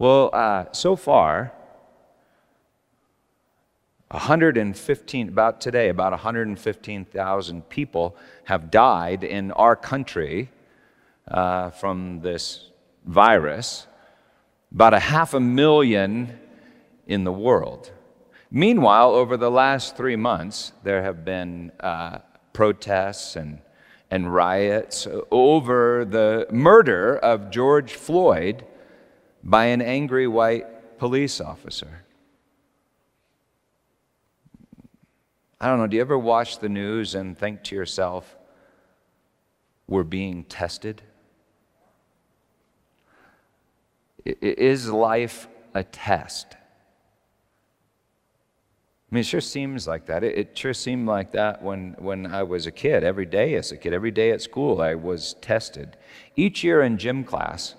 Well, uh, so far, 115, about today, about 115,000 people have died in our country uh, from this virus, about a half a million in the world. Meanwhile, over the last three months, there have been uh, protests and, and riots over the murder of George Floyd by an angry white police officer. I don't know, do you ever watch the news and think to yourself, we're being tested? Is life a test? I mean, it sure seems like that. It, sure seemed like that when, when I was a kid. Every day as a kid, every day at school, I was tested. Each year in gym class,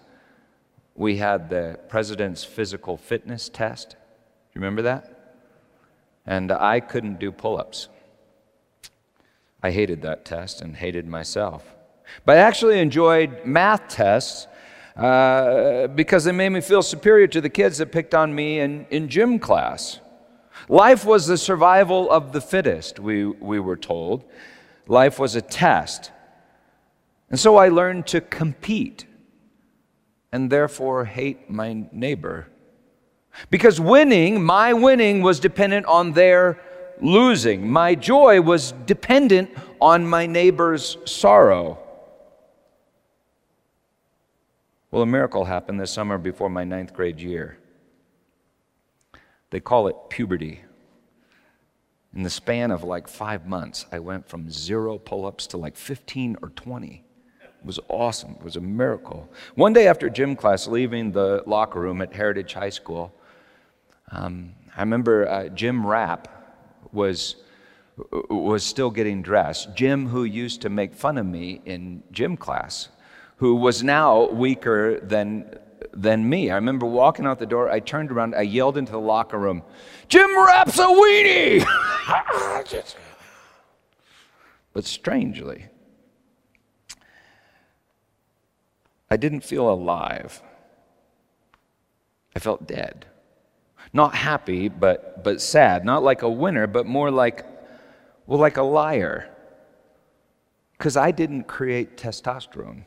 we had the president's physical fitness test. Do you remember that? And I couldn't do pull ups. I hated that test and hated myself. But I actually enjoyed math tests uh, because they made me feel superior to the kids that picked on me in, in gym class. Life was the survival of the fittest, we, we were told. Life was a test. And so I learned to compete and therefore hate my neighbor. Because winning, my winning, was dependent on their losing. My joy was dependent on my neighbor's sorrow. Well, a miracle happened this summer before my ninth grade year. They call it puberty. In the span of like five months, I went from zero pull ups to like 15 or 20. It was awesome. It was a miracle. One day after gym class, leaving the locker room at Heritage High School, um, I remember uh, Jim Rapp was, was still getting dressed. Jim, who used to make fun of me in gym class, who was now weaker than, than me. I remember walking out the door, I turned around, I yelled into the locker room, Jim Rapp's a weenie! but strangely, I didn't feel alive. I felt dead. Not happy, but, but sad. Not like a winner, but more like, well, like a liar. Because I didn't create testosterone.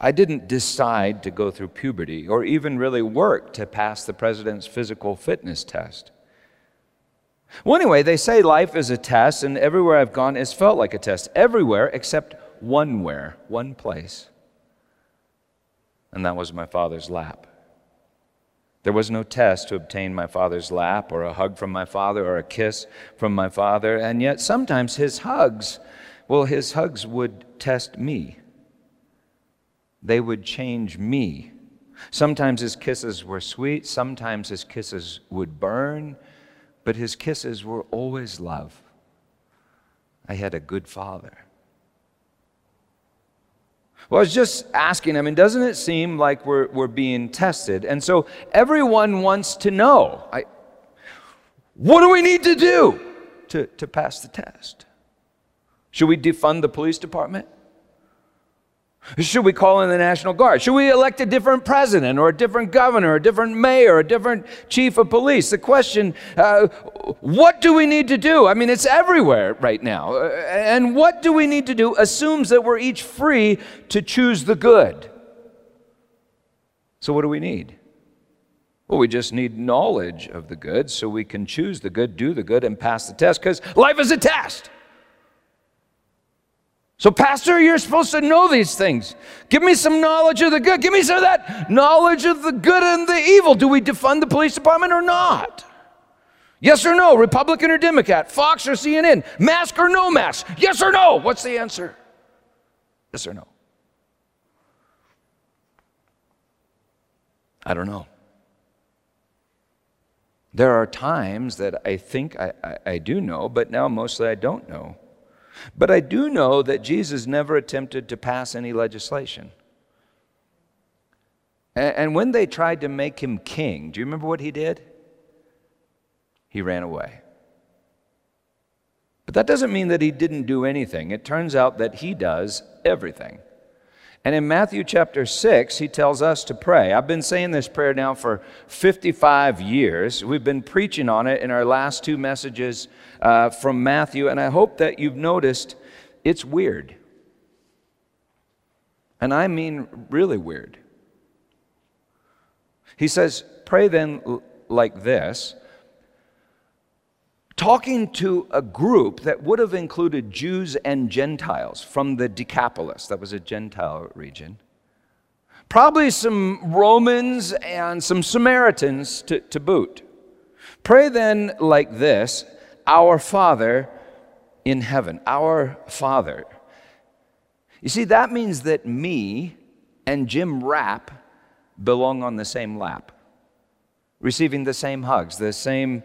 I didn't decide to go through puberty or even really work to pass the president's physical fitness test. Well, anyway, they say life is a test, and everywhere I've gone, it's felt like a test. Everywhere except one where, one place. And that was my father's lap. There was no test to obtain my father's lap, or a hug from my father, or a kiss from my father, and yet sometimes his hugs, well, his hugs would test me they would change me. Sometimes his kisses were sweet, sometimes his kisses would burn, but his kisses were always love. I had a good father. Well, I was just asking, I mean, doesn't it seem like we're, we're being tested? And so everyone wants to know I, what do we need to do to, to pass the test? Should we defund the police department? Should we call in the National Guard? Should we elect a different president or a different governor, or a different mayor, or a different chief of police? The question, uh, what do we need to do? I mean, it's everywhere right now. Uh, and what do we need to do assumes that we're each free to choose the good. So, what do we need? Well, we just need knowledge of the good so we can choose the good, do the good, and pass the test because life is a test. So, Pastor, you're supposed to know these things. Give me some knowledge of the good. Give me some of that knowledge of the good and the evil. Do we defund the police department or not? Yes or no? Republican or Democrat? Fox or CNN? Mask or no mask? Yes or no? What's the answer? Yes or no? I don't know. There are times that I think I, I, I do know, but now mostly I don't know. But I do know that Jesus never attempted to pass any legislation. And when they tried to make him king, do you remember what he did? He ran away. But that doesn't mean that he didn't do anything. It turns out that he does everything. And in Matthew chapter 6, he tells us to pray. I've been saying this prayer now for 55 years. We've been preaching on it in our last two messages uh, from Matthew, and I hope that you've noticed it's weird. And I mean really weird. He says, Pray then like this talking to a group that would have included Jews and Gentiles from the Decapolis, that was a Gentile region. Probably some Romans and some Samaritans to, to boot. Pray then like this Our Father in heaven, our Father. You see, that means that me and Jim Rapp belong on the same lap, receiving the same hugs, the same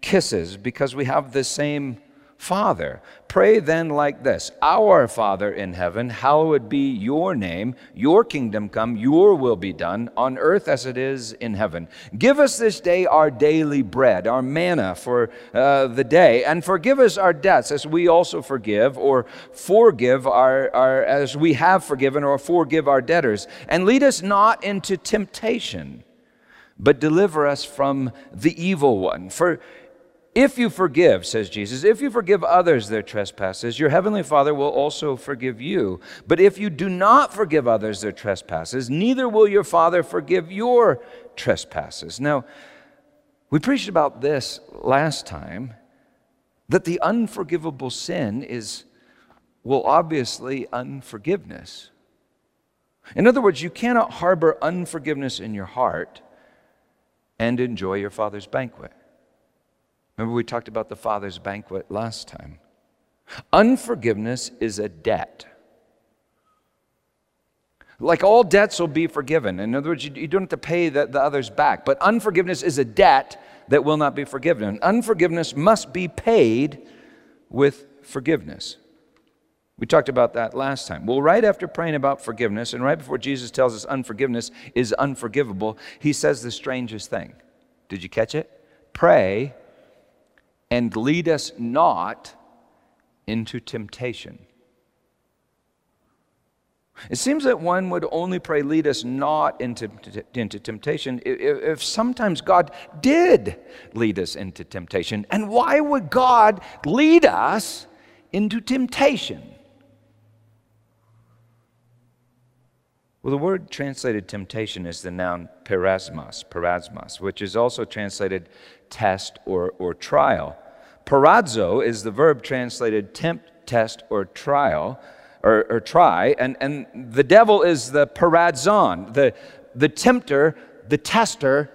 kisses because we have the same Father. Pray then like this Our Father in heaven, hallowed be your name, your kingdom come, your will be done, on earth as it is in heaven. Give us this day our daily bread, our manna for uh, the day, and forgive us our debts as we also forgive, or forgive our, our, as we have forgiven, or forgive our debtors. And lead us not into temptation, but deliver us from the evil one. For if you forgive, says Jesus, if you forgive others their trespasses, your heavenly Father will also forgive you. But if you do not forgive others their trespasses, neither will your Father forgive your trespasses. Now, we preached about this last time that the unforgivable sin is, well, obviously, unforgiveness. In other words, you cannot harbor unforgiveness in your heart and enjoy your Father's banquet. Remember, we talked about the Father's banquet last time. Unforgiveness is a debt. Like all debts will be forgiven. In other words, you, you don't have to pay the, the others back. But unforgiveness is a debt that will not be forgiven. Unforgiveness must be paid with forgiveness. We talked about that last time. Well, right after praying about forgiveness, and right before Jesus tells us unforgiveness is unforgivable, he says the strangest thing. Did you catch it? Pray and lead us not into temptation. It seems that one would only pray, lead us not into, into temptation, if, if, sometimes God did lead us into temptation. And why would God lead us into temptation? Well, the word translated temptation is the noun peirasmos, peirasmos, which is also translated test or, or trial. Peirazo is the verb translated tempt, test, or trial, or, or try, and, and the devil is the peiradzon, the, the tempter, the tester,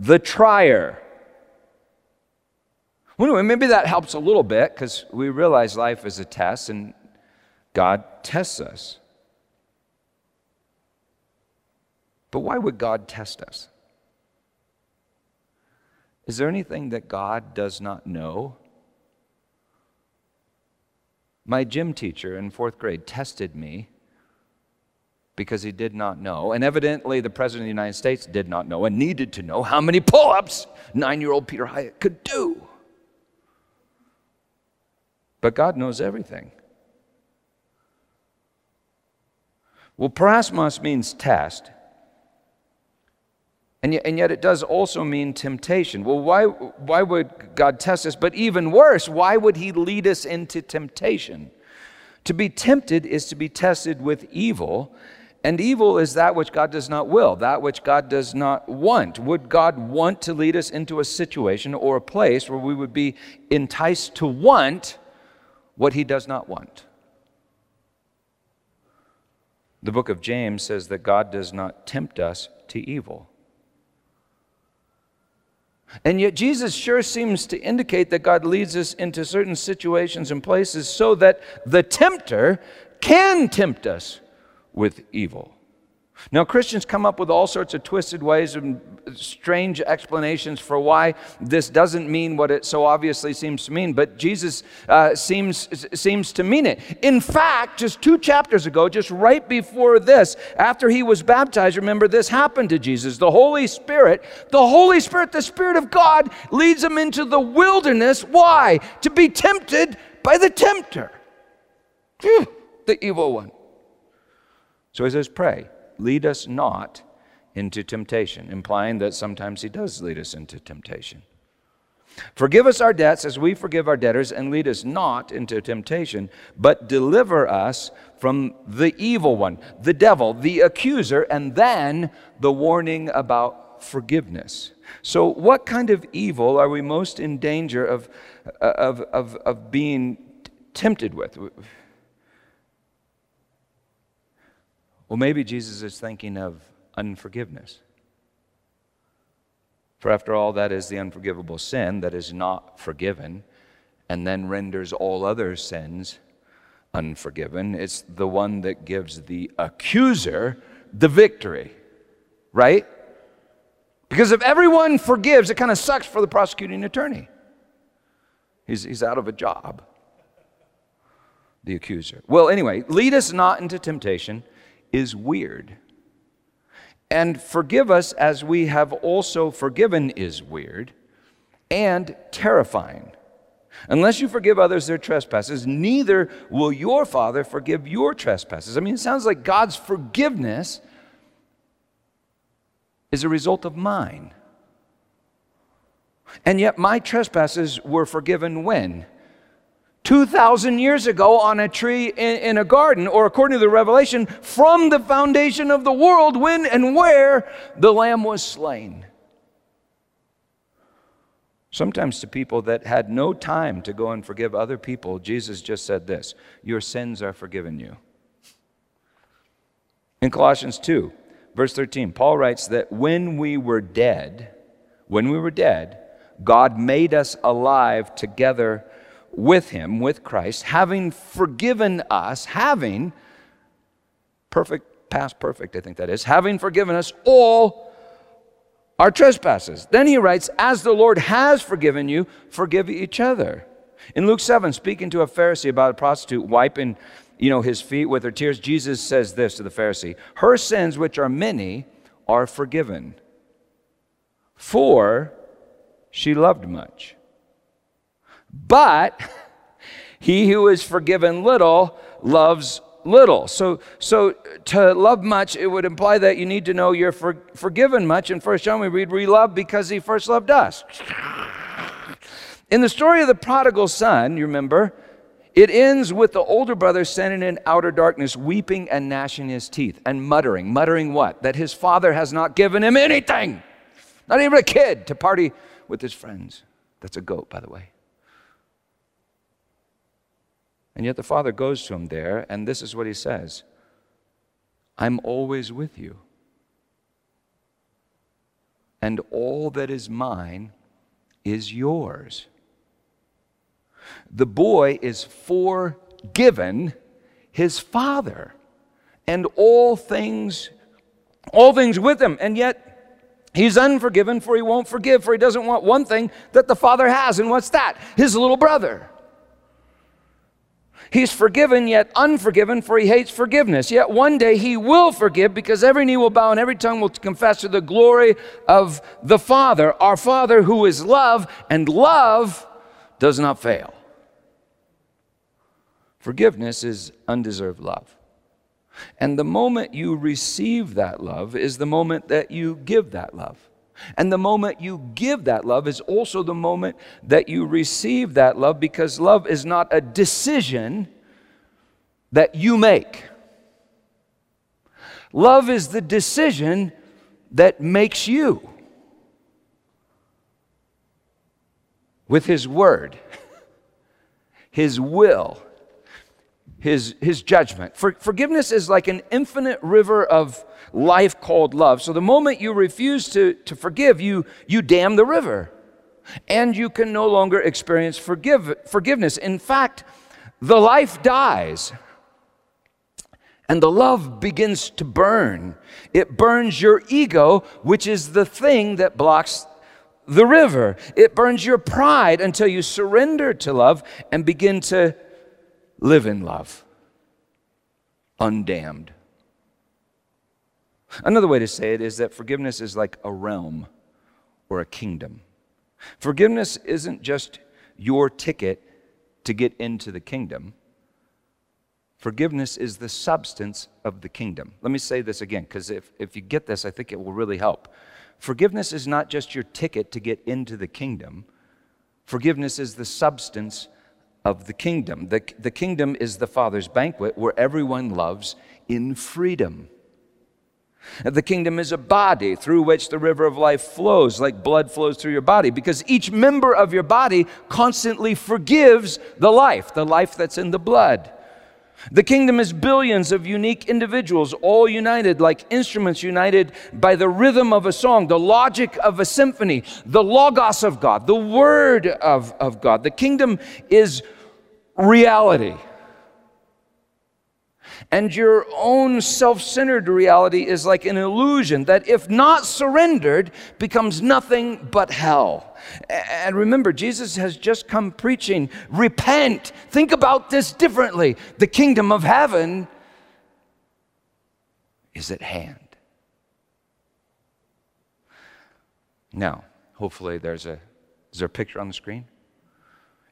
the trier. Well, maybe that helps a little bit because we realize life is a test and God tests us. But why would God test us? Is there anything that God does not know? My gym teacher in fourth grade tested me because he did not know, and evidently the President of the United States did not know and needed to know how many pull ups nine year old Peter Hiett could do. But God knows everything. Well, peirasmos means test. And yet, and yet, it does also mean temptation. Well, why, why would God test us? But even worse, why would He lead us into temptation? To be tempted is to be tested with evil, and evil is that which God does not will, that which God does not want. Would God want to lead us into a situation or a place where we would be enticed to want what He does not want? The book of James says that God does not tempt us to evil. And yet, Jesus sure seems to indicate that God leads us into certain situations and places so that the tempter can tempt us with evil. Now, Christians come up with all sorts of twisted ways and strange explanations for why this doesn't mean what it so obviously seems to mean, but Jesus uh, seems, seems to mean it. In fact, just two chapters ago, just right before this, after he was baptized, remember this happened to Jesus. The Holy Spirit, the Holy Spirit, the Spirit of God, leads him into the wilderness. Why? To be tempted by the tempter, the evil one. So he says, Pray, lead us not into temptation, implying that sometimes he does lead us into temptation. Forgive us our debts as we forgive our debtors, and lead us not into temptation, but deliver us from the evil one, the devil, the accuser, and then the warning about forgiveness. So, what kind of evil are we most in danger of, uh, of, of, of being tempted with? Well, maybe Jesus is thinking of unforgiveness. For after all, that is the unforgivable sin that is not forgiven and then renders all other sins unforgiven. It's the one that gives the accuser the victory, right? Because if everyone forgives, it kind of sucks for the prosecuting attorney. He's, he's out of a job, the accuser. Well, anyway, lead us not into temptation is weird. And forgive us as we have also forgiven is weird and terrifying. Unless you forgive others their trespasses, neither will your Father forgive your trespasses. I mean, it sounds like God's forgiveness is a result of mine. And yet, my trespasses were forgiven when? 2,000 years ago on a tree in, in, a garden, or according to the revelation, from the foundation of the world, when and where the Lamb was slain. Sometimes to people that had no time to go and forgive other people, Jesus just said this Your sins are forgiven you. In Colossians 2, verse 13, Paul writes that when we were dead, when we were dead, God made us alive together with him, with Christ, having forgiven us, having perfect, past perfect, I think that is, having forgiven us all our trespasses. Then he writes, As the Lord has forgiven you, forgive each other. In Luke 7, speaking to a Pharisee about a prostitute wiping you know, his feet with her tears, Jesus says this to the Pharisee Her sins, which are many, are forgiven, for she loved much. But he who is forgiven little loves little. So, so to love much, it would imply that you need to know you're for, forgiven much. In First John, we read, We love because he first loved us. In the story of the prodigal son, you remember, it ends with the older brother standing in outer darkness, weeping and gnashing his teeth and muttering. Muttering what? That his father has not given him anything, not even a kid to party with his friends. That's a goat, by the way. And yet the Father goes to him there, and this is what he says I'm always with you. And all that is mine is yours. The boy is forgiven his father and all things all things with him and yet he's unforgiven for he won't forgive for he doesn't want one thing that the father has and what's that his little brother He's forgiven yet unforgiven, for he hates forgiveness. Yet one day he will forgive because every knee will bow and every tongue will confess to the glory of the Father, our Father who is love, and love does not fail. Forgiveness is undeserved love. And the moment you receive that love is the moment that you give that love. And the moment you give that love is also the moment that you receive that love because love is not a decision that you make. Love is the decision that makes you. With His Word, His will, His, his judgment. For, forgiveness is like an infinite river of life called love. So the moment you refuse to, to forgive, you, you dam the river. And you can no longer experience forgive, forgiveness. In fact, the life dies. And the love begins to burn. It burns your ego, which is the thing that blocks the river. It burns your pride until you surrender to love and begin to live in love, undammed. Another way to say it is that forgiveness is like a realm or a kingdom. Forgiveness isn't just your ticket to get into the kingdom. Forgiveness is the substance of the kingdom. Let me say this again, because if, if you get this, I think it will really help. Forgiveness is not just your ticket to get into the kingdom, forgiveness is the substance of the kingdom. The, the kingdom is the Father's banquet where everyone loves in freedom. The kingdom is a body through which the river of life flows, like blood flows through your body, because each member of your body constantly forgives the life, the life that's in the blood. The kingdom is billions of unique individuals, all united like instruments united by the rhythm of a song, the logic of a symphony, the logos of God, the word of, of God. The kingdom is reality. And your own self centered reality is like an illusion that, if not surrendered, becomes nothing but hell. And remember, Jesus has just come preaching repent, think about this differently. The kingdom of heaven is at hand. Now, hopefully, there's a, is there a picture on the screen?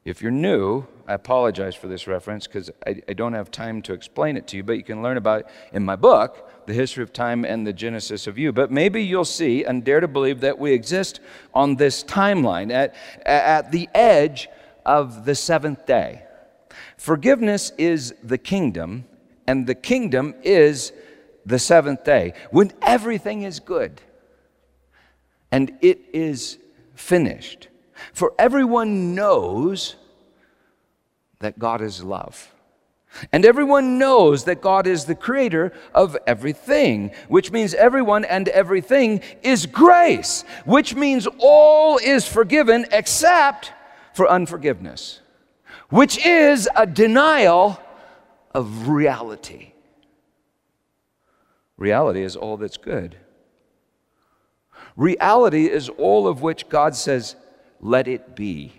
If you're new, I apologize for this reference because I, I, don't have time to explain it to you, but you can learn about it in my book, The History of Time and the Genesis of You. But maybe you'll see and dare to believe that we exist on this timeline at, at the edge of the seventh day. Forgiveness is the kingdom, and the kingdom is the seventh day when everything is good and it is finished. For everyone knows that God is love. And everyone knows that God is the creator of everything, which means everyone and everything is grace, which means all is forgiven except for unforgiveness, which is a denial of reality. Reality is all that's good. Reality is all of which God says let it be.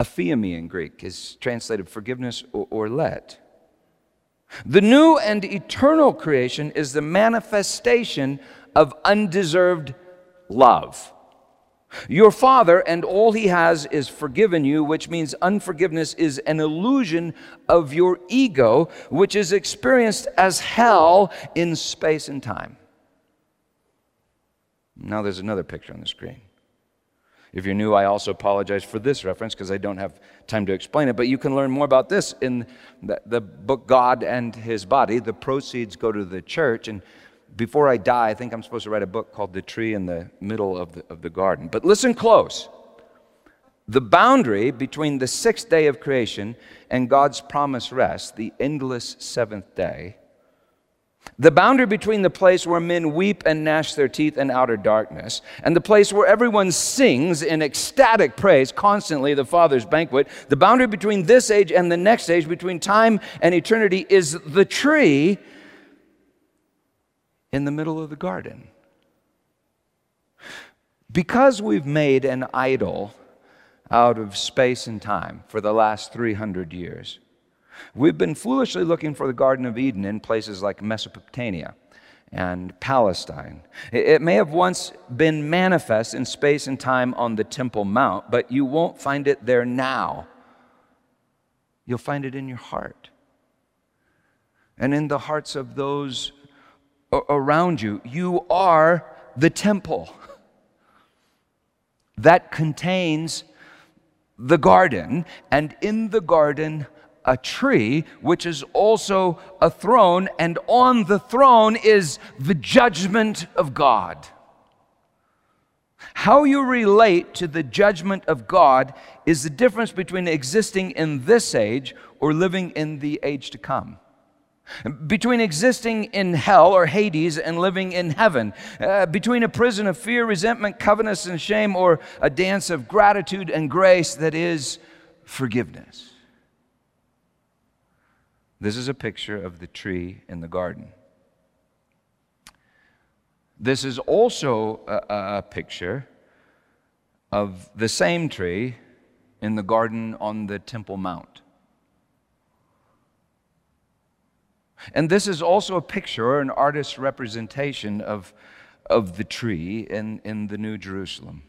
Aphiemi in Greek is translated forgiveness or, or let. The new and eternal creation is the manifestation of undeserved love. Your father and all he has is forgiven you, which means unforgiveness is an illusion of your ego, which is experienced as hell in space and time. Now there's another picture on the screen. If you're new, I also apologize for this reference because I don't have time to explain it. But you can learn more about this in the, the, book God and His Body. The proceeds go to the church. And before I die, I think I'm supposed to write a book called The Tree in the Middle of the, of the Garden. But listen close. The boundary between the sixth day of creation and God's promised rest, the endless seventh day, the boundary between the place where men weep and gnash their teeth in outer darkness, and the place where everyone sings in ecstatic praise constantly, the Father's banquet, the boundary between this age and the next age, between time and eternity, is the tree in the middle of the garden. Because we've made an idol out of space and time for the last 300 years, We've been foolishly looking for the Garden of Eden in places like Mesopotamia and Palestine. It may have once been manifest in space and time on the Temple Mount, but you won't find it there now. You'll find it in your heart and in the hearts of those around you. You are the temple that contains the garden, and in the garden, a tree, which is also a throne, and on the throne is the judgment of God. How you relate to the judgment of God is the difference between existing in this age or living in the age to come. Between existing in hell or Hades and living in heaven. Uh, between a prison of fear, resentment, covetousness, and shame, or a dance of gratitude and grace that is forgiveness. This is a picture of the tree in the garden. This is also a, a, picture of the same tree in the garden on the Temple Mount. And this is also a picture an artist's representation of, of the tree in, in the New Jerusalem.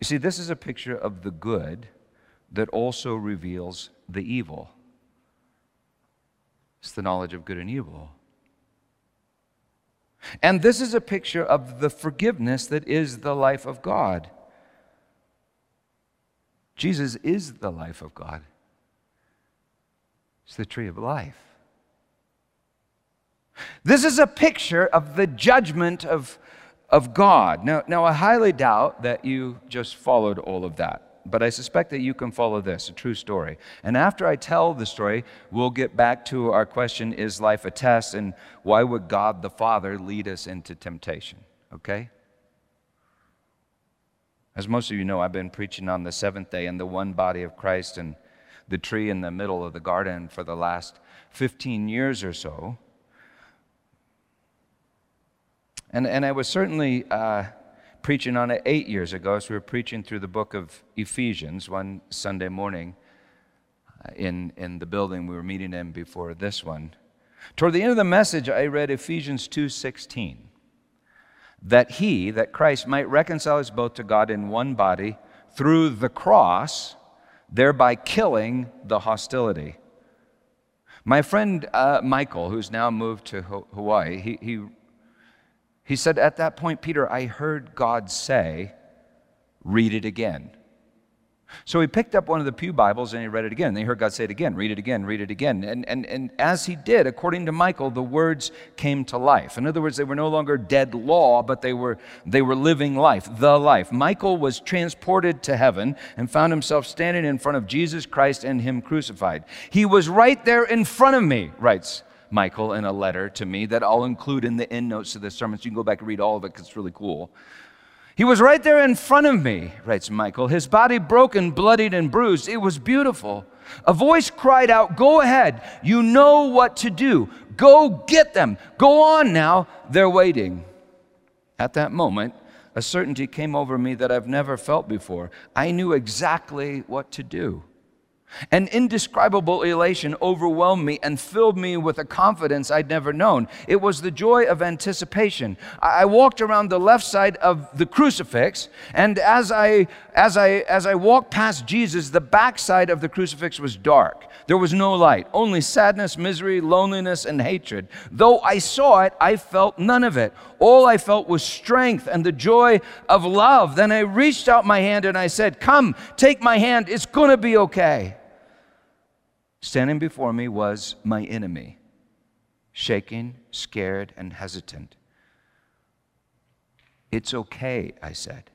You see, this is a picture of the good that also reveals the evil. It's the knowledge of good and evil. And this is a picture of the forgiveness that is the life of God. Jesus is the life of God, it's the tree of life. This is a picture of the judgment of, of God. Now, now, I highly doubt that you just followed all of that but I suspect that you can follow this, a true story. And after I tell the story, we'll get back to our question is life a test? And why would God the Father lead us into temptation? Okay? As most of you know, I've been preaching on the seventh day and the one body of Christ and the tree in the middle of the garden for the last 15 years or so. And, and I was certainly. Uh, preaching on it eight years ago as we were preaching through the book of Ephesians one Sunday morning uh, in, in the building we were meeting in before this one. Toward the end of the message, I read Ephesians 2.16, that he, that Christ, might reconcile us both to God in one body through the cross, thereby killing the hostility. My friend uh, Michael, who's now moved to Hawaii, he, he he said, At that point, Peter, I heard God say, read it again. So he picked up one of the Pew Bibles and he read it again. And he heard God say it again, read it again, read it again. And, and, and as he did, according to Michael, the words came to life. In other words, they were no longer dead law, but they were, they were living life, the life. Michael was transported to heaven and found himself standing in front of Jesus Christ and him crucified. He was right there in front of me, writes Michael in a letter to me that I'll include in the end notes to this sermon. So you can go back and read all of it because it's really cool. He was right there in front of me, writes Michael, his body broken, bloodied, and bruised. It was beautiful. A voice cried out, Go ahead. You know what to do. Go get them. Go on now. They're waiting. At that moment, a certainty came over me that I've never felt before. I knew exactly what to do. An indescribable elation overwhelmed me and filled me with a confidence I'd never known. It was the joy of anticipation. I walked around the left side of the crucifix, and as I, as I, as I walked past Jesus, the back side of the crucifix was dark. There was no light, only sadness, misery, loneliness, and hatred. Though I saw it, I felt none of it. All I felt was strength and the joy of love. Then I reached out my hand and I said, Come, take my hand. It's going to be okay. Standing before me was my enemy, shaking, scared, and hesitant. It's okay, I said.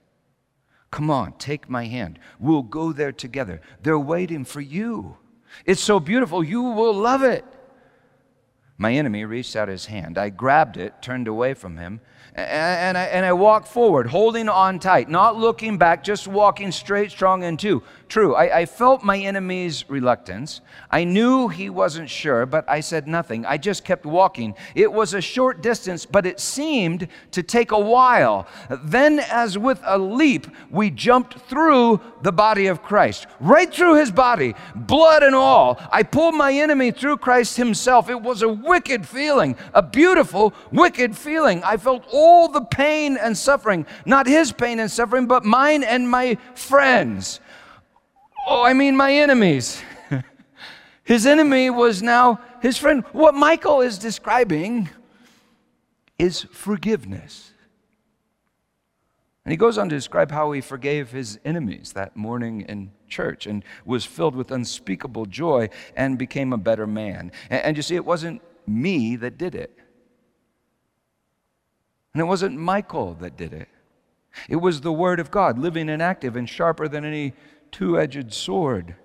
Come on, take my hand. We'll go there together. They're waiting for you. It's so beautiful. You will love it. My enemy reached out his hand. I grabbed it, turned away from him, and I, and I walked forward, holding on tight, not looking back, just walking straight, strong, and true. True. I, I felt my enemy's reluctance. I knew he wasn't sure, but I said nothing. I just kept walking. It was a short distance, but it seemed to take a while. Then, as with a leap, we jumped through the body of Christ, right through his body, blood and all. I pulled my enemy through Christ himself. It was a wicked feeling, a beautiful, wicked feeling. I felt all the pain and suffering, not his pain and suffering, but mine and my friends. Oh, I mean, my enemies. his enemy was now his friend. What Michael is describing is forgiveness. And he goes on to describe how he forgave his enemies that morning in church and was filled with unspeakable joy and became a better man. And, and you see, it wasn't me that did it. And it wasn't Michael that did it. It was the Word of God, living and active and sharper than any two edged sword.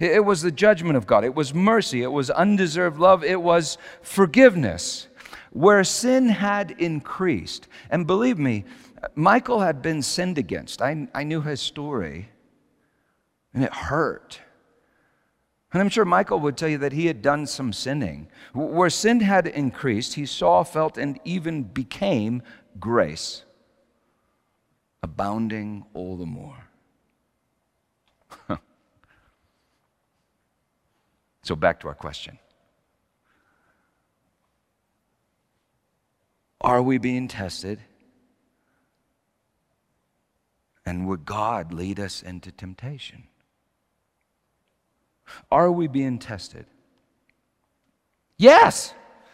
It was the judgment of God. It was mercy. It was undeserved love. It was forgiveness. Where sin had increased, and believe me, Michael had been sinned against. I, I knew his story, and it hurt. And I'm sure Michael would tell you that he had done some sinning. Where sin had increased, he saw, felt, and even became grace, abounding all the more. So, back to our question Are we being tested? And would God lead us into temptation? Are we being tested? Yes.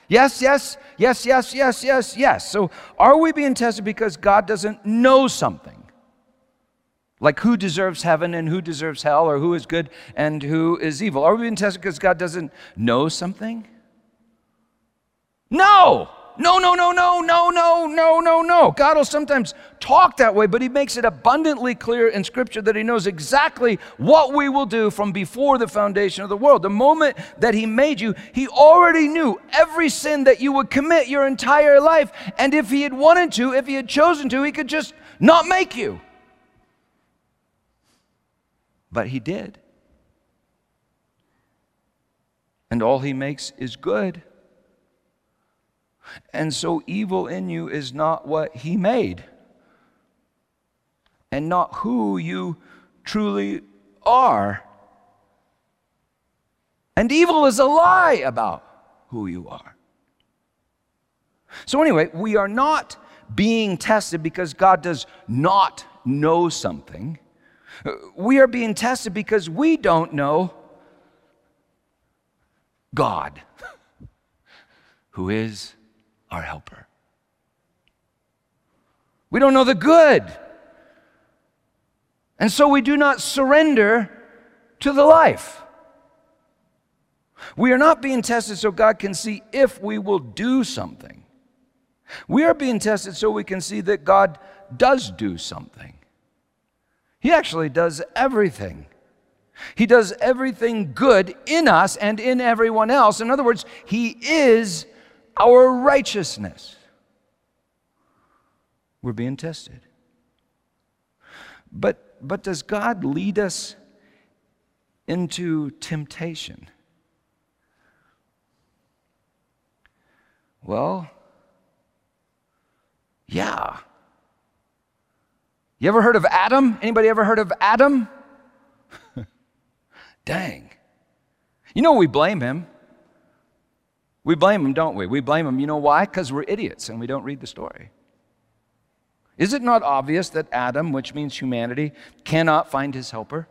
Yes, yes, yes, yes, yes, yes, yes. So are we being tested because God doesn't know something? Like who deserves heaven and who deserves hell, or who is good and who is evil? Are we being tested because God doesn't know something? No! No, no, no, no, no, no, no, no, no. God will sometimes talk that way, but He makes it abundantly clear in Scripture that He knows exactly what we will do from before the foundation of the world. The moment that He made you, He already knew every sin that you would commit your entire life. And if He had wanted to, if He had chosen to, He could just not make you. But He did. And all He makes is good. And so evil in you is not what he made and not who you truly are. And evil is a lie about who you are. So, anyway, we are not being tested because God does not know something. We are being tested because we don't know God, who is our helper. We don't know the good. And so we do not surrender to the life. We are not being tested so God can see if we will do something. We are being tested so we can see that God does do something. He actually does everything. He does everything good in us and in everyone else. In other words, He is our righteousness. We're being tested. But, but does God lead us into temptation? Well, yeah. You ever heard of Adam? Anybody ever heard of Adam? Dang. You know we blame him. We blame him, don't we? We blame him. You know why? Because we're idiots and we don't read the story. Is it not obvious that Adam, which means humanity, cannot find his helper?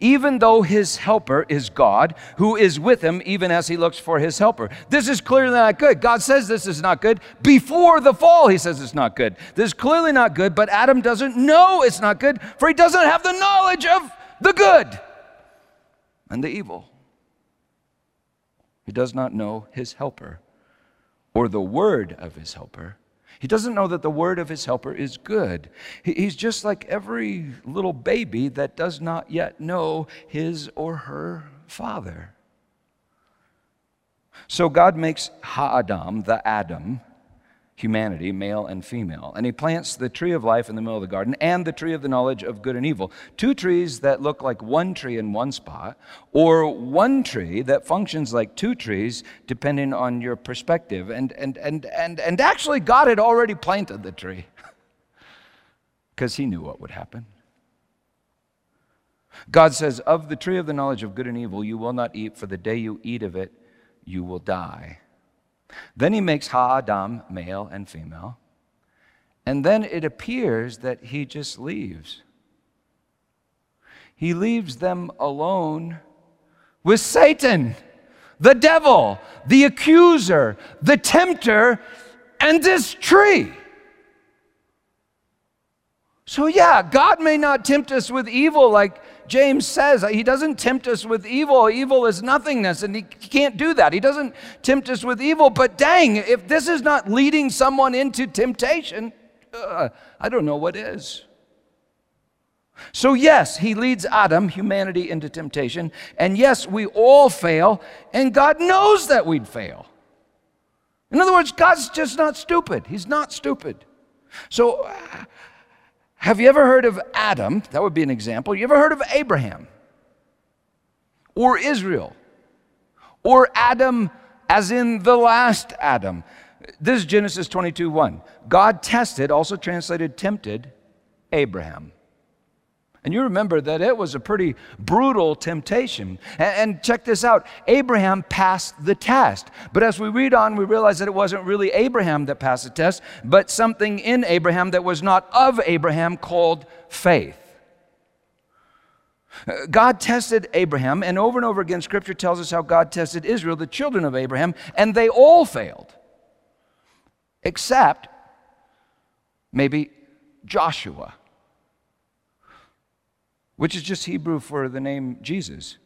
Even though his helper is God, who is with him even as he looks for his helper. This is clearly not good. God says this is not good. Before the fall, he says it's not good. This is clearly not good, but Adam doesn't know it's not good, for he doesn't have the knowledge of the good and the evil. He does not know his helper or the word of his helper. He doesn't know that the word of his helper is good. He's just like every little baby that does not yet know his or her father. So God makes Ha-Adam, the Adam, humanity, male and female. And he plants the tree of life in the middle of the garden and the tree of the knowledge of good and evil. Two trees that look like one tree in one spot, or one tree that functions like two trees depending on your perspective. And, and, and, and, and actually, God had already planted the tree because he knew what would happen. God says, Of the tree of the knowledge of good and evil, you will not eat, for the day you eat of it, you will die. Then he makes Ha Adam male and female. And then it appears that he just leaves. He leaves them alone with Satan, the devil, the accuser, the tempter, and this tree. So, yeah, God may not tempt us with evil like James says. He doesn't tempt us with evil. Evil is nothingness, and he can't do that. He doesn't tempt us with evil. But dang, if this is not leading someone into temptation, uh, I don't know what is. So, yes, he leads Adam, humanity, into temptation. And yes, we all fail, and God knows that we'd fail. In other words, God's just not stupid. He's not stupid. So, have you ever heard of Adam? That would be an example. You ever heard of Abraham? Or Israel? Or Adam, as in the last Adam? This is Genesis 22 1. God tested, also translated tempted, Abraham. And you remember that it was a pretty brutal temptation. And, check this out Abraham passed the test. But as we read on, we realize that it wasn't really Abraham that passed the test, but something in Abraham that was not of Abraham called faith. Uh, God tested Abraham, and over and over again, Scripture tells us how God tested Israel, the children of Abraham, and they all failed. Except maybe Joshua, which is just Hebrew for the name Jesus.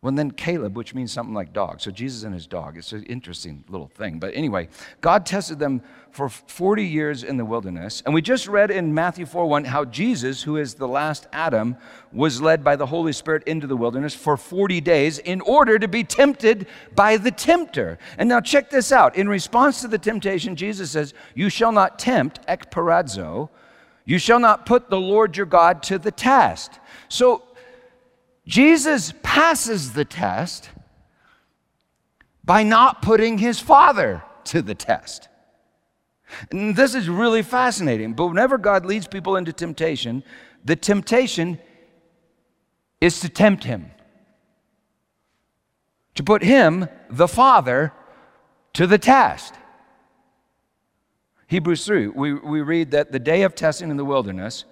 Well, then Caleb, which means something like dog. So Jesus and his dog. It's an interesting little thing. But anyway, God tested them for 40 years in the wilderness. And we just read in Matthew 4 1 how Jesus, who is the last Adam, was led by the Holy Spirit into the wilderness for 40 days in order to be tempted by the tempter. And now check this out. In response to the temptation, Jesus says, You shall not tempt, ekparazo, you shall not put the Lord your God to the test. So Jesus passes the test by not putting his father to the test. And this is really fascinating. But whenever God leads people into temptation, the temptation is to tempt him, to put him, the father, to the test. Hebrews 3, we, we read that the day of testing in the wilderness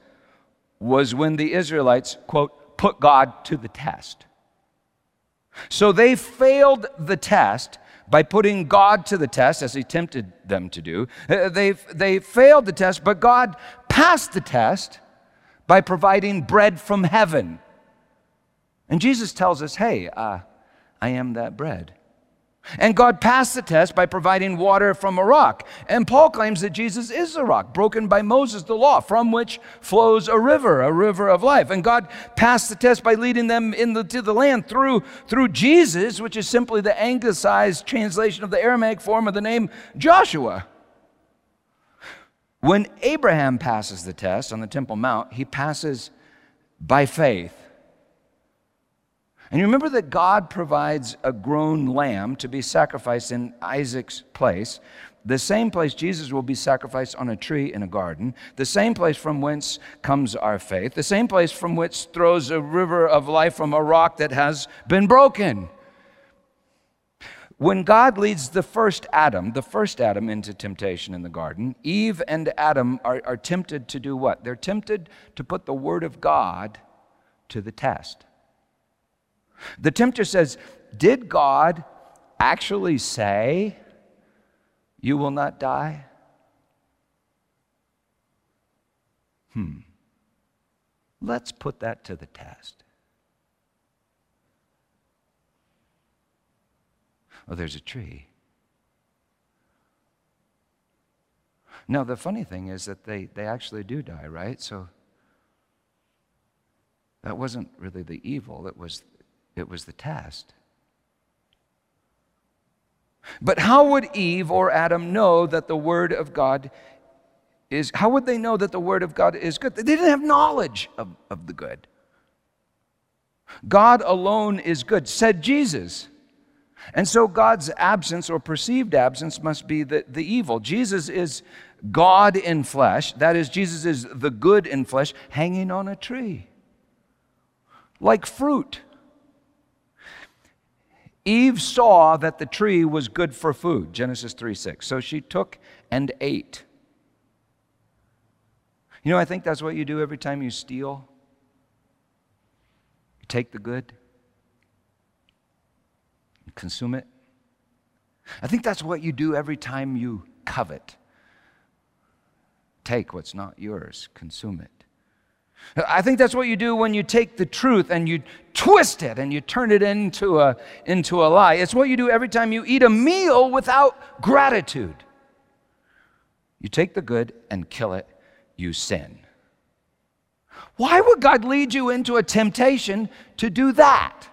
was when the Israelites, quote, put God to the test. So they failed the test by putting God to the test, as he tempted them to do. Uh, they, they failed the test, but God passed the test by providing bread from heaven. And Jesus tells us, hey, uh, I am that bread. And God passed the test by providing water from a rock. And Paul claims that Jesus is the rock, broken by Moses, the law, from which flows a river, a river of life. And God passed the test by leading them into the land through, through Jesus, which is simply the anglicized translation of the Aramaic form of the name Joshua. When Abraham passes the test on the Temple Mount, he passes by faith. And you remember that God provides a grown lamb to be sacrificed in Isaac's place, the same place Jesus will be sacrificed on a tree in a garden, the same place from whence comes our faith, the same place from which throws a river of life from a rock that has been broken. When God leads the first Adam, the first Adam into temptation in the garden, Eve and Adam are, are tempted to do what? They're tempted to put the Word of God to the test. The tempter says, Did God actually say, You will not die? Hmm. Let's put that to the test. Oh, there's a tree. Now, the funny thing is that they, they actually do die, right? So that wasn't really the evil, it was it was the test. But how would Eve or Adam know that the Word of God is, how would they know that the Word of God is good? They didn't have knowledge of, of the good. God alone is good, said Jesus. And so God's absence or perceived absence must be the, the evil. Jesus is God in flesh. That is, Jesus is the good in flesh, hanging on a tree, like fruit. Eve saw that the tree was good for food, Genesis 3 6. So she took and ate. You know, I think that's what you do every time you steal. You take the good, consume it. I think that's what you do every time you covet. Take what's not yours, consume it. I think that's what you do when you take the truth and you twist it and you turn it into a, into a lie. It's what you do every time you eat a meal without gratitude. You take the good and kill it, you sin. Why would God lead you into a temptation to do that?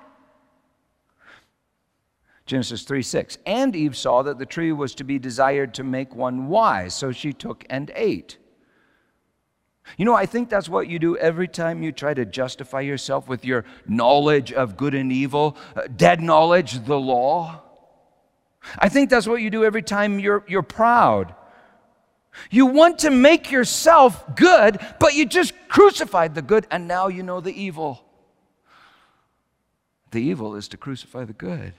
Genesis 3 6. And Eve saw that the tree was to be desired to make one wise, so she took and ate. You know, I think that's what you do every time you try to justify yourself with your knowledge of good and evil, uh, dead knowledge, the law. I think that's what you do every time you're, you're proud. You want to make yourself good, but you just crucified the good and now you know the evil. The evil is to crucify the good.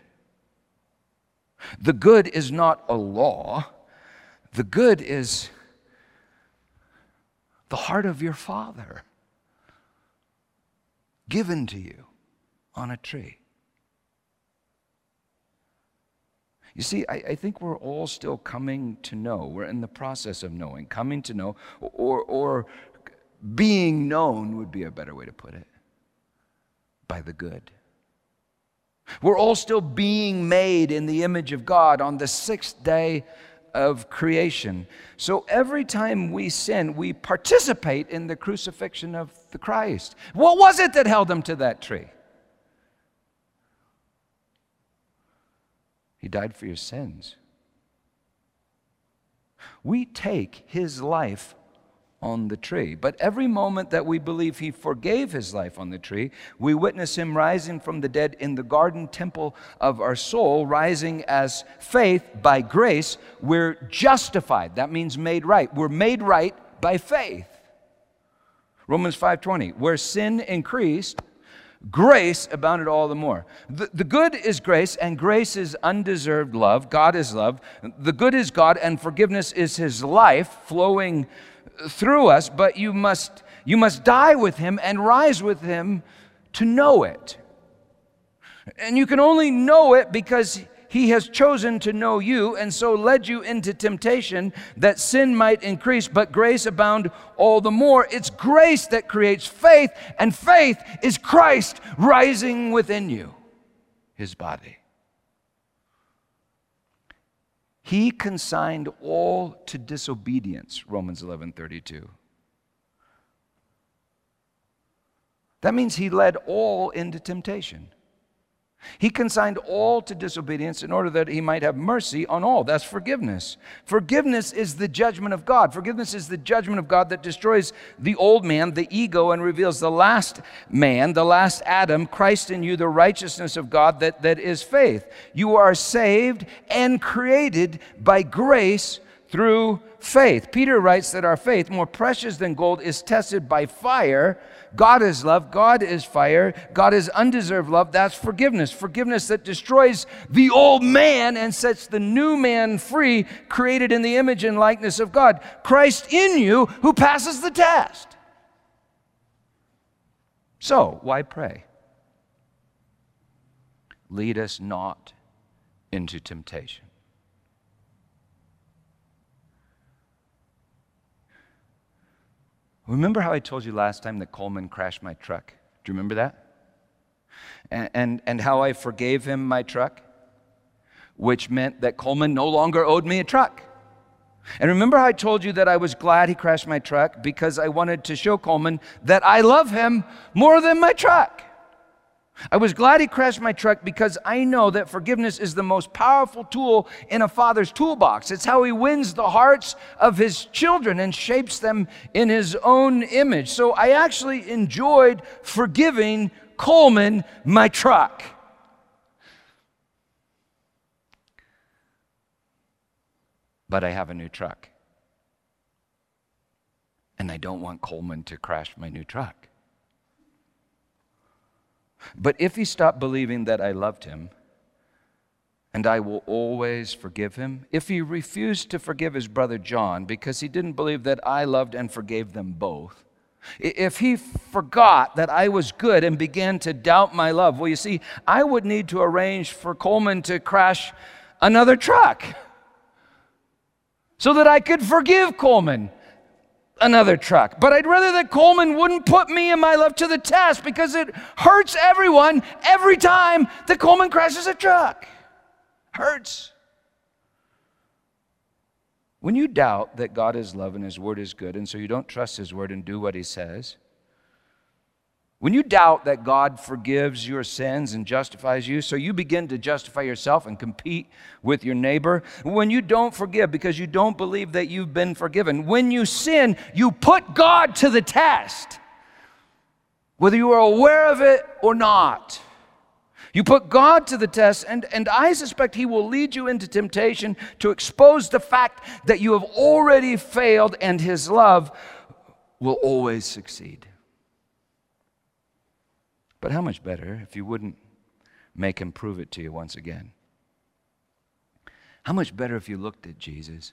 The good is not a law, the good is the heart of your Father. given to you on a tree. You see, I, I, think we're all still coming to know. We're in the process of knowing, coming to know, or, or being known would be a better way to put it, by the good. We're all still being made in the image of God on the sixth day of creation. So every time we sin, we participate in the crucifixion of the Christ. What was it that held him to that tree? He died for your sins. We take his life on the tree. But every moment that we believe he forgave his life on the tree, we witness him rising from the dead in the garden temple of our soul, rising as faith by grace. We're justified. That means made right. We're made right by faith. Romans 5:20, where sin increased, grace abounded all the more. The, the good is grace, and grace is undeserved love. God is love. The good is God, and forgiveness is his life flowing through us, but you must, you must die with him and rise with him to know it. And you can only know it because he has chosen to know you and so led you into temptation that sin might increase, but grace abound all the more. It's grace that creates faith, and faith is Christ rising within you, his body. He consigned all to disobedience, Romans 11 32. That means he led all into temptation. He consigned all to disobedience in order that he might have mercy on all. That's forgiveness. Forgiveness is the judgment of God. Forgiveness is the judgment of God that destroys the old man, the ego, and reveals the last man, the last Adam, Christ in you, the righteousness of God that, that is faith. You are saved and created by grace through faith. Peter writes that our faith, more precious than gold, is tested by fire. God is love, God is fire, God is undeserved love. That's forgiveness. Forgiveness that destroys the old man and sets the new man free, created in the image and likeness of God. Christ in you who passes the test. So, why pray? Lead us not into temptation. Remember how I told you last time that Coleman crashed my truck? Do you remember that? And, and, and how I forgave him my truck, which meant that Coleman no longer owed me a truck. And remember how I told you that I was glad he crashed my truck because I wanted to show Coleman that I love him more than my truck. I was glad he crashed my truck because I know that forgiveness is the most powerful tool in a father's toolbox. It's how he wins the hearts of his children and shapes them in his own image. So I actually enjoyed forgiving Coleman my truck. But I have a new truck. And I don't want Coleman to crash my new truck. But if he stopped believing that I loved him, and I will always forgive him, if he refused to forgive his brother John because he didn't believe that I loved and forgave them both, if he forgot that I was good and began to doubt my love, well, you see, I would need to arrange for Coleman to crash another truck so that I could forgive Coleman another truck. But I'd rather that Coleman wouldn't put me and my love to the test because it hurts everyone every time that Coleman crashes a truck. Hurts. When you doubt that God is love and His word is good, and so you don't trust His word and do what He says, when you doubt that God forgives your sins and justifies you, so you begin to justify yourself and compete with your neighbor. When you don't forgive because you don't believe that you've been forgiven. When you sin, you put God to the test, whether you are aware of it or not. You put God to the test, and, and I suspect He will lead you into temptation to expose the fact that you have already failed, and His love will always succeed. But how much better if you wouldn't make him prove it to you once again? How much better if you looked at Jesus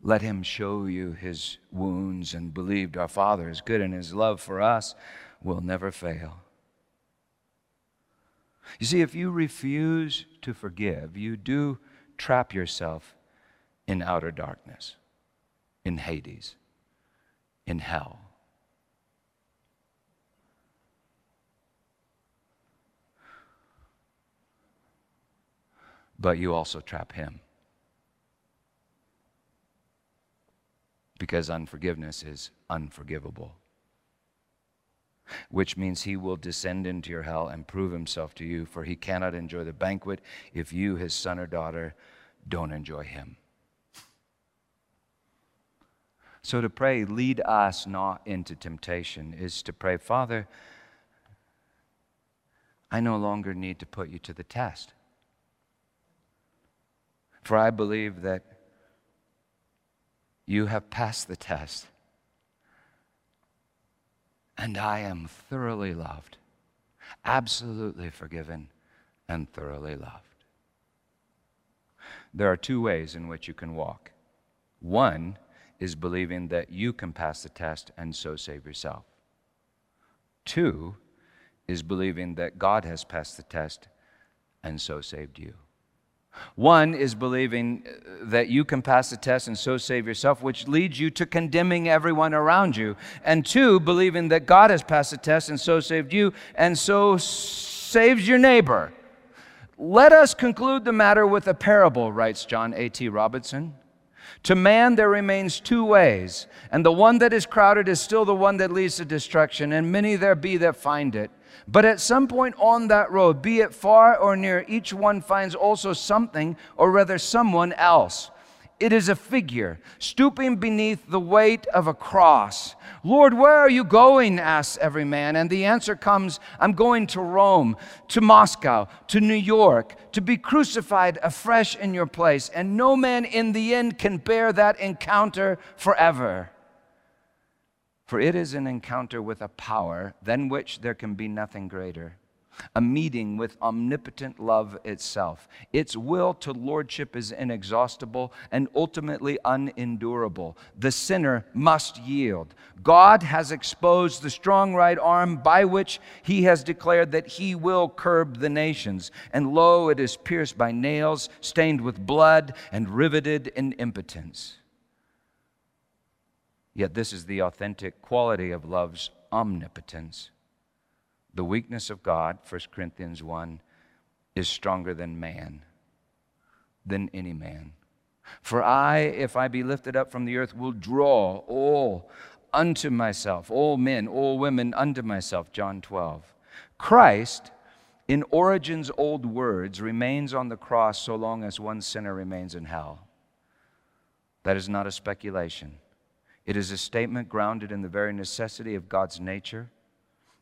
Let him show you his wounds and believed our Father is good and his love for us will never fail. You see, if you refuse to forgive, you do trap yourself in outer darkness, in Hades, in hell. But you also trap him. Because unforgiveness is unforgivable which means he will descend into your hell and prove himself to you, for he cannot enjoy the banquet if you, his son or daughter, don't enjoy him. So to pray, lead us not into temptation, is to pray, Father, I no longer need to put you to the test. For I believe that you have passed the test and I am thoroughly loved, absolutely forgiven, and thoroughly loved. There are two ways in which you can walk. One is believing that you can pass the test and so save yourself. Two is believing that God has passed the test and so saved you. One is believing uh, that you can pass the test and so save yourself, which leads you to condemning everyone around you. And two, believing that God has passed the test and so saved you and so saves your neighbor. Let us conclude the matter with a parable, writes John A.T. Robinson. To man there remains two ways, and the one that is crowded is still the one that leads to destruction, and many there be that find it. But at some point on that road, be it far or near, each one finds also something, or rather someone else. It is a figure stooping beneath the weight of a cross. Lord, where are you going? asks every man. And the answer comes I'm going to Rome, to Moscow, to New York, to be crucified afresh in your place. And no man in the end can bear that encounter forever. For it is an encounter with a power than which there can be nothing greater. A meeting with omnipotent love itself. Its will to lordship is inexhaustible and ultimately unendurable. The sinner must yield. God has exposed the strong right arm by which he has declared that he will curb the nations. And lo, it is pierced by nails, stained with blood, and riveted in impotence. Yet, this is the authentic quality of love's omnipotence. The weakness of God, 1 Corinthians 1, is stronger than man, than any man. For I, if I be lifted up from the earth, will draw all unto myself, all men, all women unto myself. John 12. Christ, in Origen's old words, remains on the cross so long as one sinner remains in hell. That is not a speculation. It is a statement grounded in the very necessity of God's nature.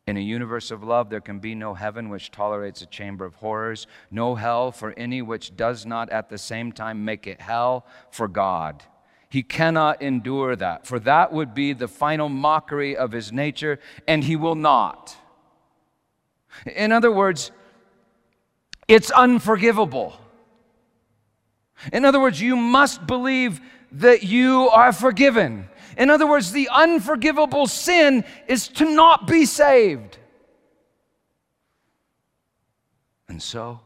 In a universe of love, there can be no heaven which tolerates a chamber of horrors, no hell for any which does not at the same time make it hell for God. He cannot endure that, for that would be the final mockery of his nature, and he will not. In other words, it's unforgivable. In other words, you must believe that you are forgiven. In other words, the unforgivable sin is to not be saved. And so,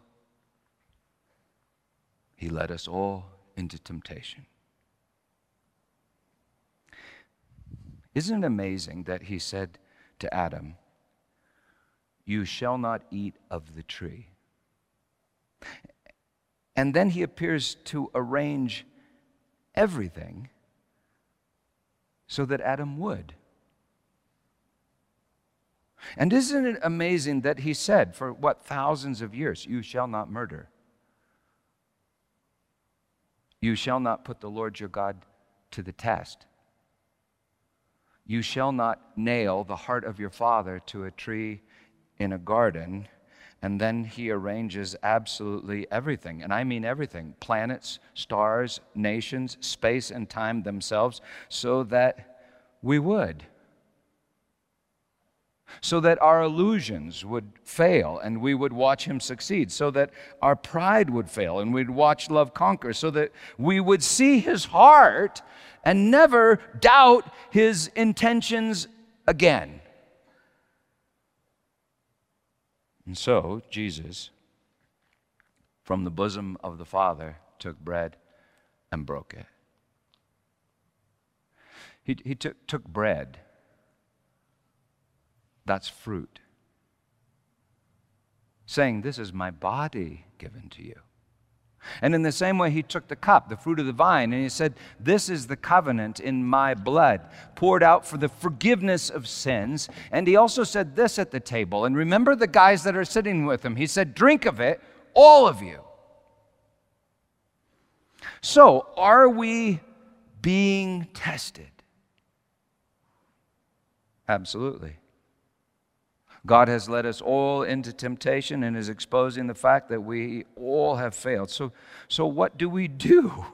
he led us all into temptation. Isn't it amazing that he said to Adam, You shall not eat of the tree? And then he appears to arrange everything so that Adam would. And isn't it amazing that he said, for what, thousands of years, you shall not murder? You shall not put the Lord your God to the test. You shall not nail the heart of your father to a tree in a garden and then he arranges absolutely everything. And I mean everything planets, stars, nations, space, and time themselves, so that we would. so that our illusions would fail and we would watch him succeed, so that our pride would fail and we'd watch love conquer, so that we would see his heart and never doubt his intentions again. And so, Jesus, from the bosom of the Father, took bread and broke it. He, he took, took bread that's fruit. Saying, This is my body given to you. And in the same way, he took the cup, the fruit of the vine, and he said, This is the covenant in my blood, poured out for the forgiveness of sins. And he also said this at the table. And remember the guys that are sitting with him. He said, Drink of it, all of you. So, are we being tested? Absolutely. God has led us all into temptation and is exposing the fact that we all have failed. So, so what do we do?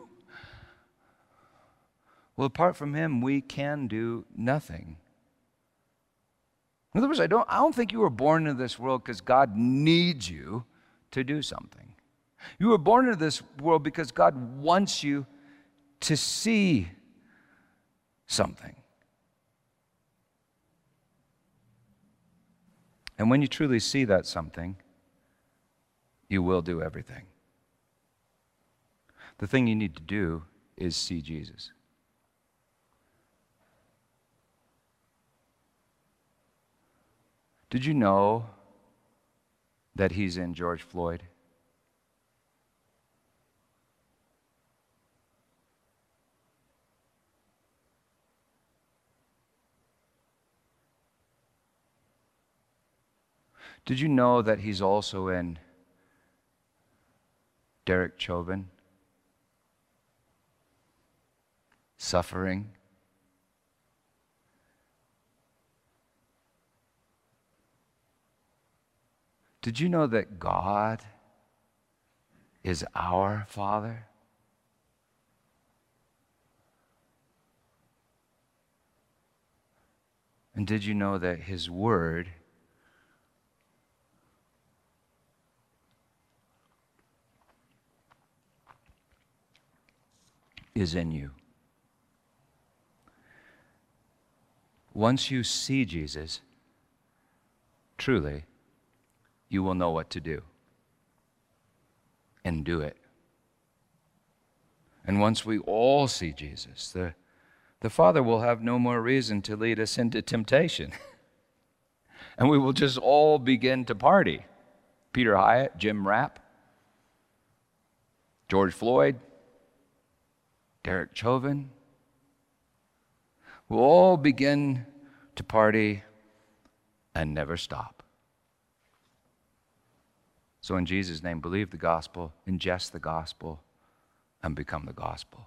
Well, apart from Him, we can do nothing. In other words, I don't, I don't think you were born into this world because God needs you to do something. You were born into this world because God wants you to see something. And when you truly see that something, you will do everything. The thing you need to do is see Jesus. Did you know that he's in George Floyd? Did you know that he's also in Derek Chauvin? Suffering. Did you know that God is our Father? And did you know that His Word is in you. Once you see Jesus, truly, you will know what to do and do it. And once we all see Jesus, the, the Father will have no more reason to lead us into temptation. and we will just all begin to party. Peter Hiett, Jim Rapp, George Floyd, Derek Chauvin. We'll all begin to party and never stop. So, in Jesus' name, believe the gospel, ingest the gospel, and become the gospel.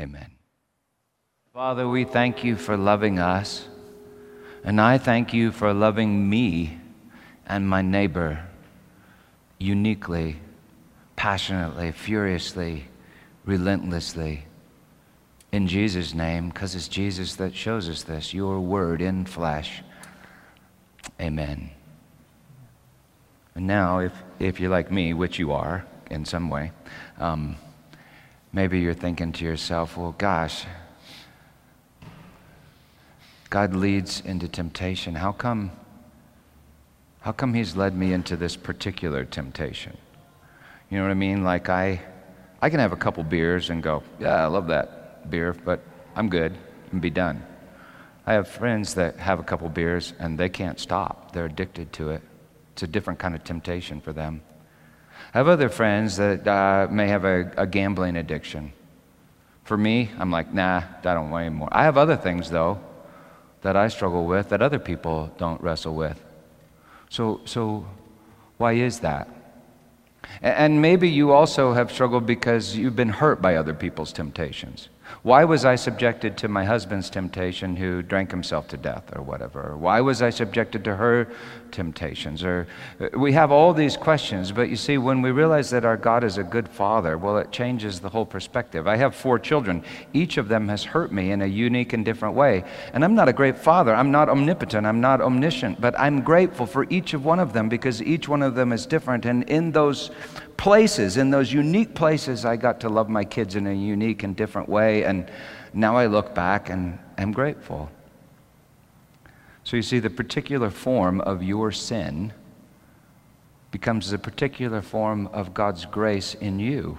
Amen. Father, we thank you for loving us, and I thank you for loving me and my neighbor uniquely, passionately, furiously relentlessly in Jesus' name, because it's Jesus that shows us this, your word in flesh. Amen. And now, if, if you're like me, which you are in some way, um, maybe you're thinking to yourself, well, gosh, God leads into temptation. How come, how come He's led me into this particular temptation? You know what I mean? Like, I I can have a couple beers and go, yeah, I love that beer, but I'm good, and be done. I have friends that have a couple beers and they can't stop. They're addicted to it. It's a different kind of temptation for them. I have other friends that uh, may have a, a, gambling addiction. For me, I'm like, nah, I don't want anymore. I have other things, though, that I struggle with that other people don't wrestle with. So, so why is that? And maybe you also have struggled because you've been hurt by other people's temptations. Why was I subjected to my husband's temptation who drank himself to death or whatever? Why was I subjected to her temptations? Or uh, we have all these questions, but you see, when we realize that our God is a good father, well, it changes the whole perspective. I have four children. Each of them has hurt me in a unique and different way. And I'm not a great father. I'm not omnipotent. I'm not omniscient. But I'm grateful for each of one of them because each one of them is different. And in those places, in those unique places, I got to love my kids in a unique and different way. And now I look back and am grateful. So you see, the particular form of your sin becomes the particular form of God's grace in you.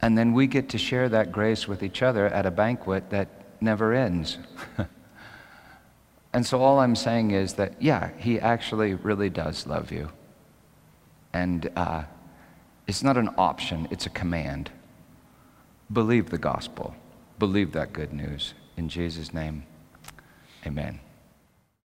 And then we get to share that grace with each other at a banquet that never ends. and so all I'm saying is that, yeah, He actually really does love you. And uh, it's not an option, it's a command. Believe the gospel, believe that good news. In Jesus' name, amen.